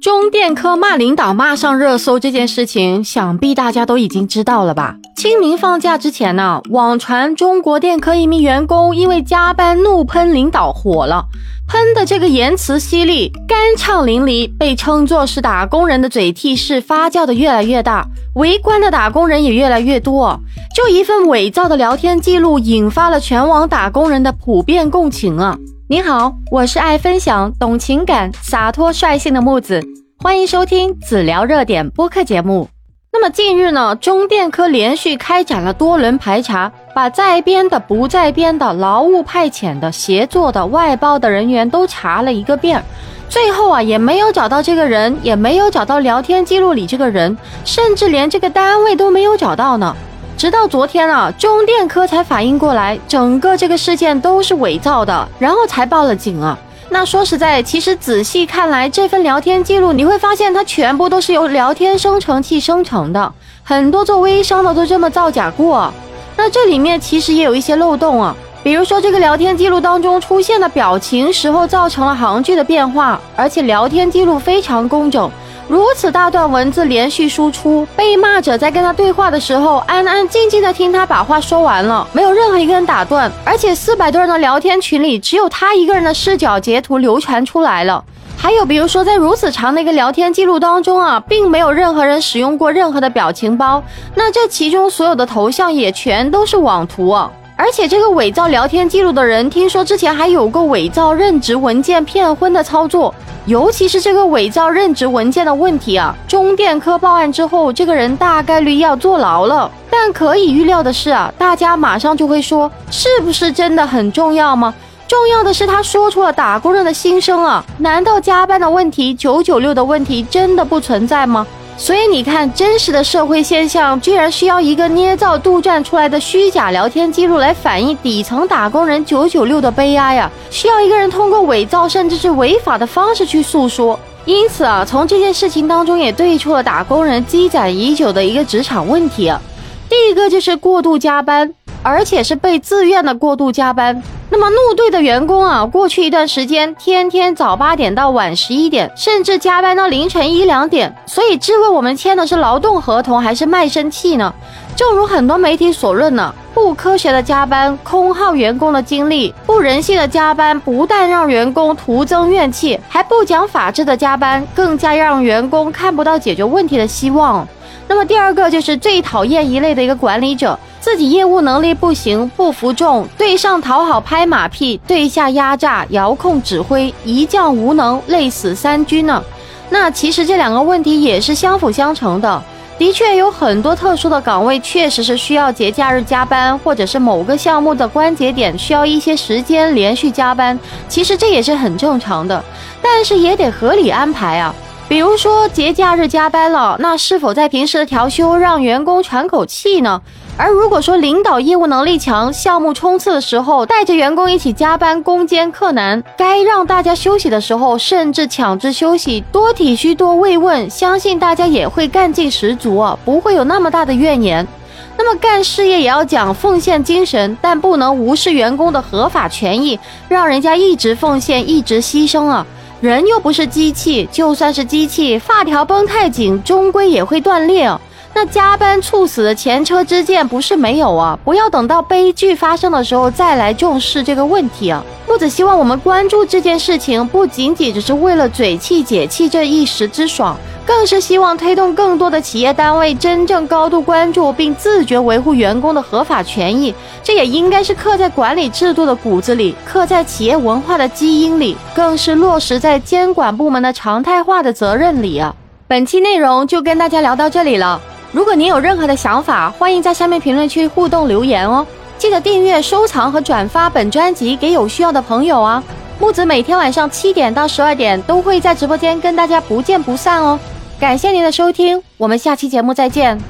中电科骂领导骂上热搜这件事情，想必大家都已经知道了吧？清明放假之前呢，网传中国电科一名员工因为加班怒喷领导火了，喷的这个言辞犀利、酣畅淋漓，被称作是打工人的嘴替式发酵的越来越大，围观的打工人也越来越多。就一份伪造的聊天记录，引发了全网打工人的普遍共情啊！你好，我是爱分享、懂情感、洒脱率性的木子，欢迎收听子聊热点播客节目。那么近日呢，中电科连续开展了多轮排查，把在编的、不在编的、劳务派遣的、协作的、外包的人员都查了一个遍，最后啊，也没有找到这个人，也没有找到聊天记录里这个人，甚至连这个单位都没有找到呢。直到昨天啊，中电科才反应过来，整个这个事件都是伪造的，然后才报了警啊。那说实在，其实仔细看来，这份聊天记录你会发现，它全部都是由聊天生成器生成的，很多做微商的都这么造假过。那这里面其实也有一些漏洞啊，比如说这个聊天记录当中出现的表情时候造成了行距的变化，而且聊天记录非常工整。如此大段文字连续输出，被骂者在跟他对话的时候，安安静静的听他把话说完了，没有任何一个人打断，而且四百多人的聊天群里，只有他一个人的视角截图流传出来了。还有比如说，在如此长的一个聊天记录当中啊，并没有任何人使用过任何的表情包，那这其中所有的头像也全都是网图啊。而且这个伪造聊天记录的人，听说之前还有过伪造任职文件骗婚的操作。尤其是这个伪造任职文件的问题啊，中电科报案之后，这个人大概率要坐牢了。但可以预料的是啊，大家马上就会说，是不是真的很重要吗？重要的是他说出了打工人的心声啊，难道加班的问题、九九六的问题真的不存在吗？所以你看，真实的社会现象居然需要一个捏造杜撰出来的虚假聊天记录来反映底层打工人九九六的悲哀呀！需要一个人通过伪造甚至是违法的方式去诉说。因此啊，从这件事情当中也对出了打工人积攒已久的一个职场问题啊。第一个就是过度加班，而且是被自愿的过度加班。那么怒对的员工啊，过去一段时间天天早八点到晚十一点，甚至加班到凌晨一两点。所以质问我们签的是劳动合同还是卖身契呢？正如很多媒体所论呢，不科学的加班空耗员工的精力，不人性的加班不但让员工徒增怨气，还不讲法治的加班更加让员工看不到解决问题的希望。那么第二个就是最讨厌一类的一个管理者。自己业务能力不行，不服众，对上讨好拍马屁，对下压榨遥控指挥，一将无能，累死三军呢。那其实这两个问题也是相辅相成的。的确有很多特殊的岗位，确实是需要节假日加班，或者是某个项目的关节点需要一些时间连续加班。其实这也是很正常的，但是也得合理安排啊。比如说节假日加班了，那是否在平时的调休让员工喘口气呢？而如果说领导业务能力强，项目冲刺的时候带着员工一起加班攻坚克难，该让大家休息的时候甚至强制休息，多体恤多慰问，相信大家也会干劲十足啊，不会有那么大的怨言。那么干事业也要讲奉献精神，但不能无视员工的合法权益，让人家一直奉献一直牺牲啊！人又不是机器，就算是机器，发条绷太紧，终归也会断裂。那加班猝死的前车之鉴不是没有啊！不要等到悲剧发生的时候再来重视这个问题啊！木子希望我们关注这件事情，不仅仅只是为了嘴气解气这一时之爽，更是希望推动更多的企业单位真正高度关注并自觉维护员工的合法权益。这也应该是刻在管理制度的骨子里，刻在企业文化的基因里，更是落实在监管部门的常态化的责任里啊！本期内容就跟大家聊到这里了。如果您有任何的想法，欢迎在下面评论区互动留言哦！记得订阅、收藏和转发本专辑给有需要的朋友啊！木子每天晚上七点到十二点都会在直播间跟大家不见不散哦！感谢您的收听，我们下期节目再见。